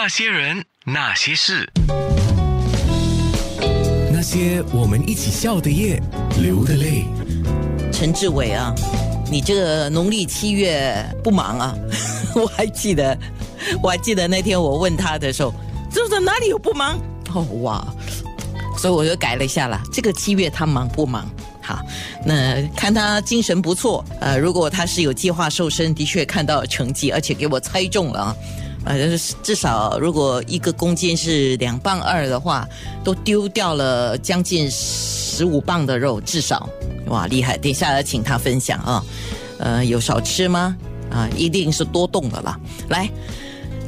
那些人，那些事，那些我们一起笑的夜，流的泪。陈志伟啊，你这个农历七月不忙啊？我还记得，我还记得那天我问他的时候，这是哪里有不忙？哦哇，所以我就改了一下了。这个七月他忙不忙？好，那看他精神不错，呃，如果他是有计划瘦身，的确看到成绩，而且给我猜中了啊。呃，至少如果一个公斤是两磅二的话，都丢掉了将近十五磅的肉，至少哇厉害！等一下请他分享啊，呃，有少吃吗？啊，一定是多动的啦。来。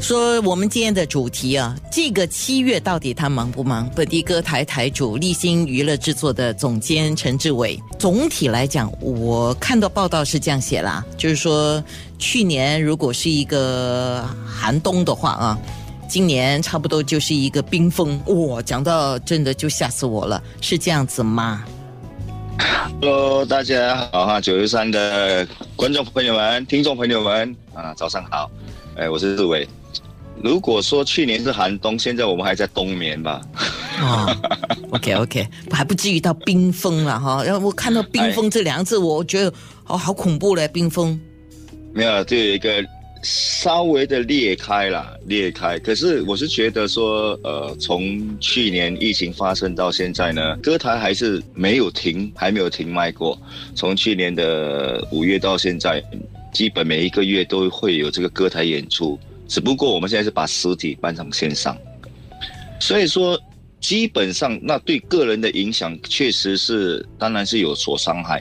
说我们今天的主题啊，这个七月到底他忙不忙？本地歌台台主立新娱乐制作的总监陈志伟，总体来讲，我看到报道是这样写啦，就是说去年如果是一个寒冬的话啊，今年差不多就是一个冰封。哇，讲到真的就吓死我了，是这样子吗？Hello，大家好哈，九十三的观众朋友们、听众朋友们啊，早上好，哎，我是志伟。如果说去年是寒冬，现在我们还在冬眠吧？哦，OK OK，还不至于到冰封了哈。然后我看到“冰封”这两个字，我觉得哦，好恐怖嘞！冰封，没有，就有一个稍微的裂开了，裂开。可是我是觉得说，呃，从去年疫情发生到现在呢，歌台还是没有停，还没有停卖过。从去年的五月到现在，基本每一个月都会有这个歌台演出。只不过我们现在是把实体搬上线上，所以说基本上那对个人的影响确实是当然是有所伤害，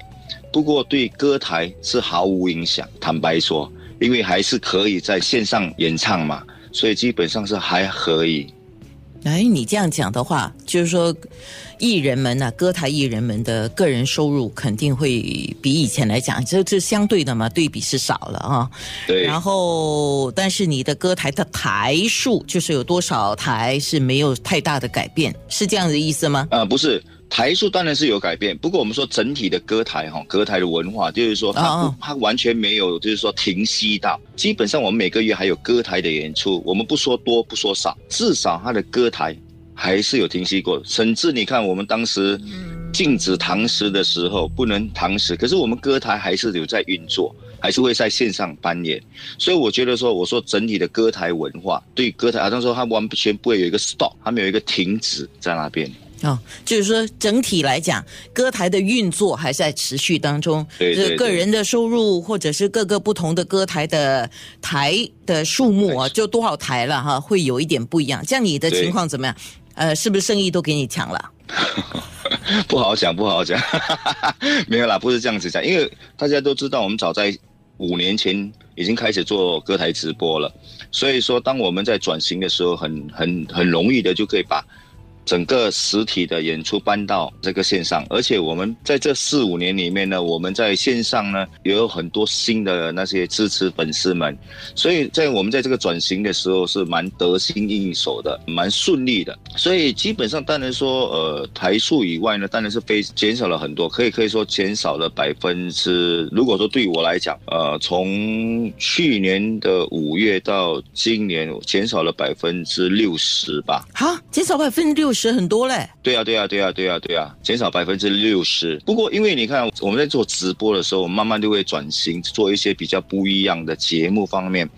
不过对歌台是毫无影响。坦白说，因为还是可以在线上演唱嘛，所以基本上是还可以。哎，你这样讲的话，就是说。艺人们呢，歌台艺人们的个人收入肯定会比以前来讲，这这相对的嘛，对比是少了啊。对。然后，但是你的歌台的台数，就是有多少台是没有太大的改变，是这样的意思吗？啊，不是，台数当然是有改变。不过我们说整体的歌台哈，歌台的文化就是说，它它完全没有就是说停息到，基本上我们每个月还有歌台的演出，我们不说多不说少，至少它的歌台。还是有停息过，甚至你看我们当时禁止堂食的时候不能堂食，可是我们歌台还是有在运作，还是会在线上扮演。所以我觉得说，我说整体的歌台文化对歌台，好像说它完全不会有一个 stop，它没有一个停止在那边。哦，就是说整体来讲，歌台的运作还在持续当中。对对。个人的收入，或者是各个不同的歌台的台的数目啊，就多少台了哈，会有一点不一样。像你的情况怎么样？呃，是不是生意都给你抢了？不好讲，不好讲。没有啦，不是这样子讲，因为大家都知道，我们早在五年前已经开始做歌台直播了，所以说当我们在转型的时候，很很很容易的就可以把。整个实体的演出搬到这个线上，而且我们在这四五年里面呢，我们在线上呢也有很多新的那些支持粉丝们，所以在我们在这个转型的时候是蛮得心应手的，蛮顺利的。所以基本上当然说，呃，台数以外呢，当然是非减少了很多，可以可以说减少了百分之。如果说对我来讲，呃，从去年的五月到今年，减少了百分之六十吧。好，减少百分之六十。是很多嘞，对呀，对呀，对呀，对呀，对呀，减少百分之六十。不过，因为你看我们在做直播的时候，慢慢就会转型做一些比较不一样的节目方面，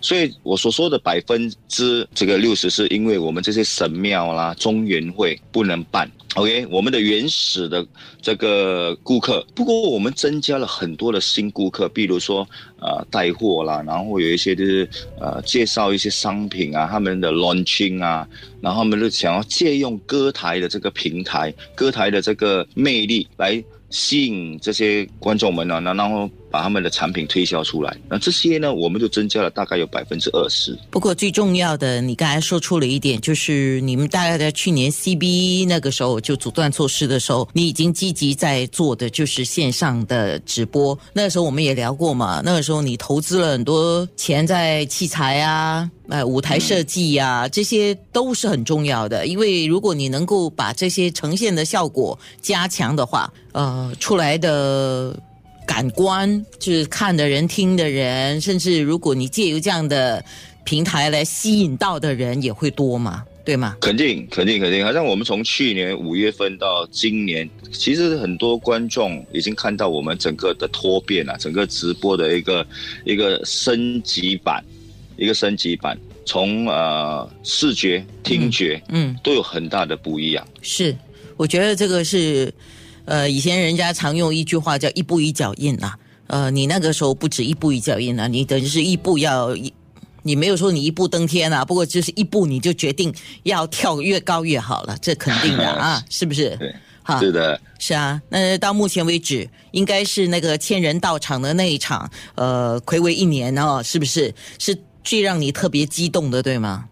所以我所说的百分之这个六十，是因为我们这些神庙啦、中原会不能办。OK，我们的原始的这个顾客，不过我们增加了很多的新顾客，比如说呃带货啦，然后有一些就是呃介绍一些商品啊，他们的 launching 啊，然后他们就想要借用歌台的这个平台，歌台的这个魅力来。吸引这些观众们呢，然后把他们的产品推销出来，那这些呢，我们就增加了大概有百分之二十。不过最重要的，你刚才说出了一点，就是你们大概在去年 CB 那个时候就阻断措施的时候，你已经积极在做的就是线上的直播。那个时候我们也聊过嘛，那个时候你投资了很多钱在器材啊。呃，舞台设计呀，这些都是很重要的。因为如果你能够把这些呈现的效果加强的话，呃，出来的感官就是看的人、听的人，甚至如果你借由这样的平台来吸引到的人也会多嘛，对吗？肯定，肯定，肯定。好像我们从去年五月份到今年，其实很多观众已经看到我们整个的脱变啊，整个直播的一个一个升级版，一个升级版，从呃视觉、听觉，嗯，都有很大的不一样。是，我觉得这个是，呃，以前人家常用一句话叫“一步一脚印”啊，呃，你那个时候不止一步一脚印啊，你等于是一步要一，你没有说你一步登天啊，不过就是一步你就决定要跳越高越好了，这肯定的啊，是不是？对，哈是的，是啊，那到目前为止，应该是那个千人到场的那一场，呃，暌违一年哦，是不是？是最让你特别激动的，对吗？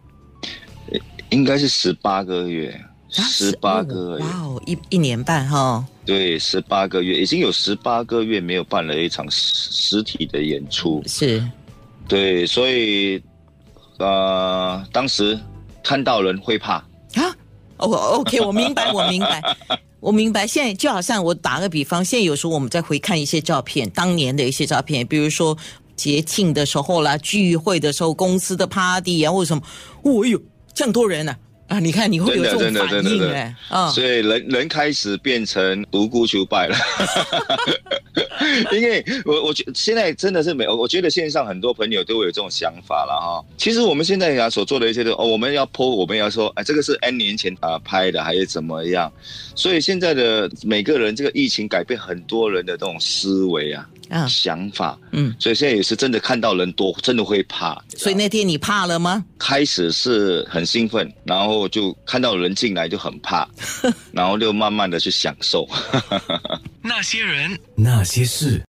应该是十八个月，啊十八个月，哇哦，一一年半哈、对，十八个月，已经有十八个月没有办了一场实实体的演出。是对，所以呃，当时看到人会怕。啊，哦，OK，我明白，我明白，我明白。现在就好像我打个比方，现在有时候我们在回看一些照片，当年的一些照片，比如说节庆的时候啦、聚会的时候、公司的 party 啊，或者什么，哦呦，这样多人啊！啊，你看你会有这种真的反真的真的应哎，啊，所以人人开始变成独孤求败了，因为我我觉现在真的是没有，我觉得线上很多朋友都会有这种想法了哈。其实我们现在呀所做的一些的哦，我们要 po，我们要说，哎，这个是 N 年前啊、拍的，还是怎么样？所以现在的每个人，这个疫情改变很多人的这种思维啊、啊，想法，嗯，所以现在也是真的看到人多，真的会怕。所以那天你怕了吗？开始是很兴奋，然后就看到人进来就很怕，然后就慢慢的去享受。那些人，那些事。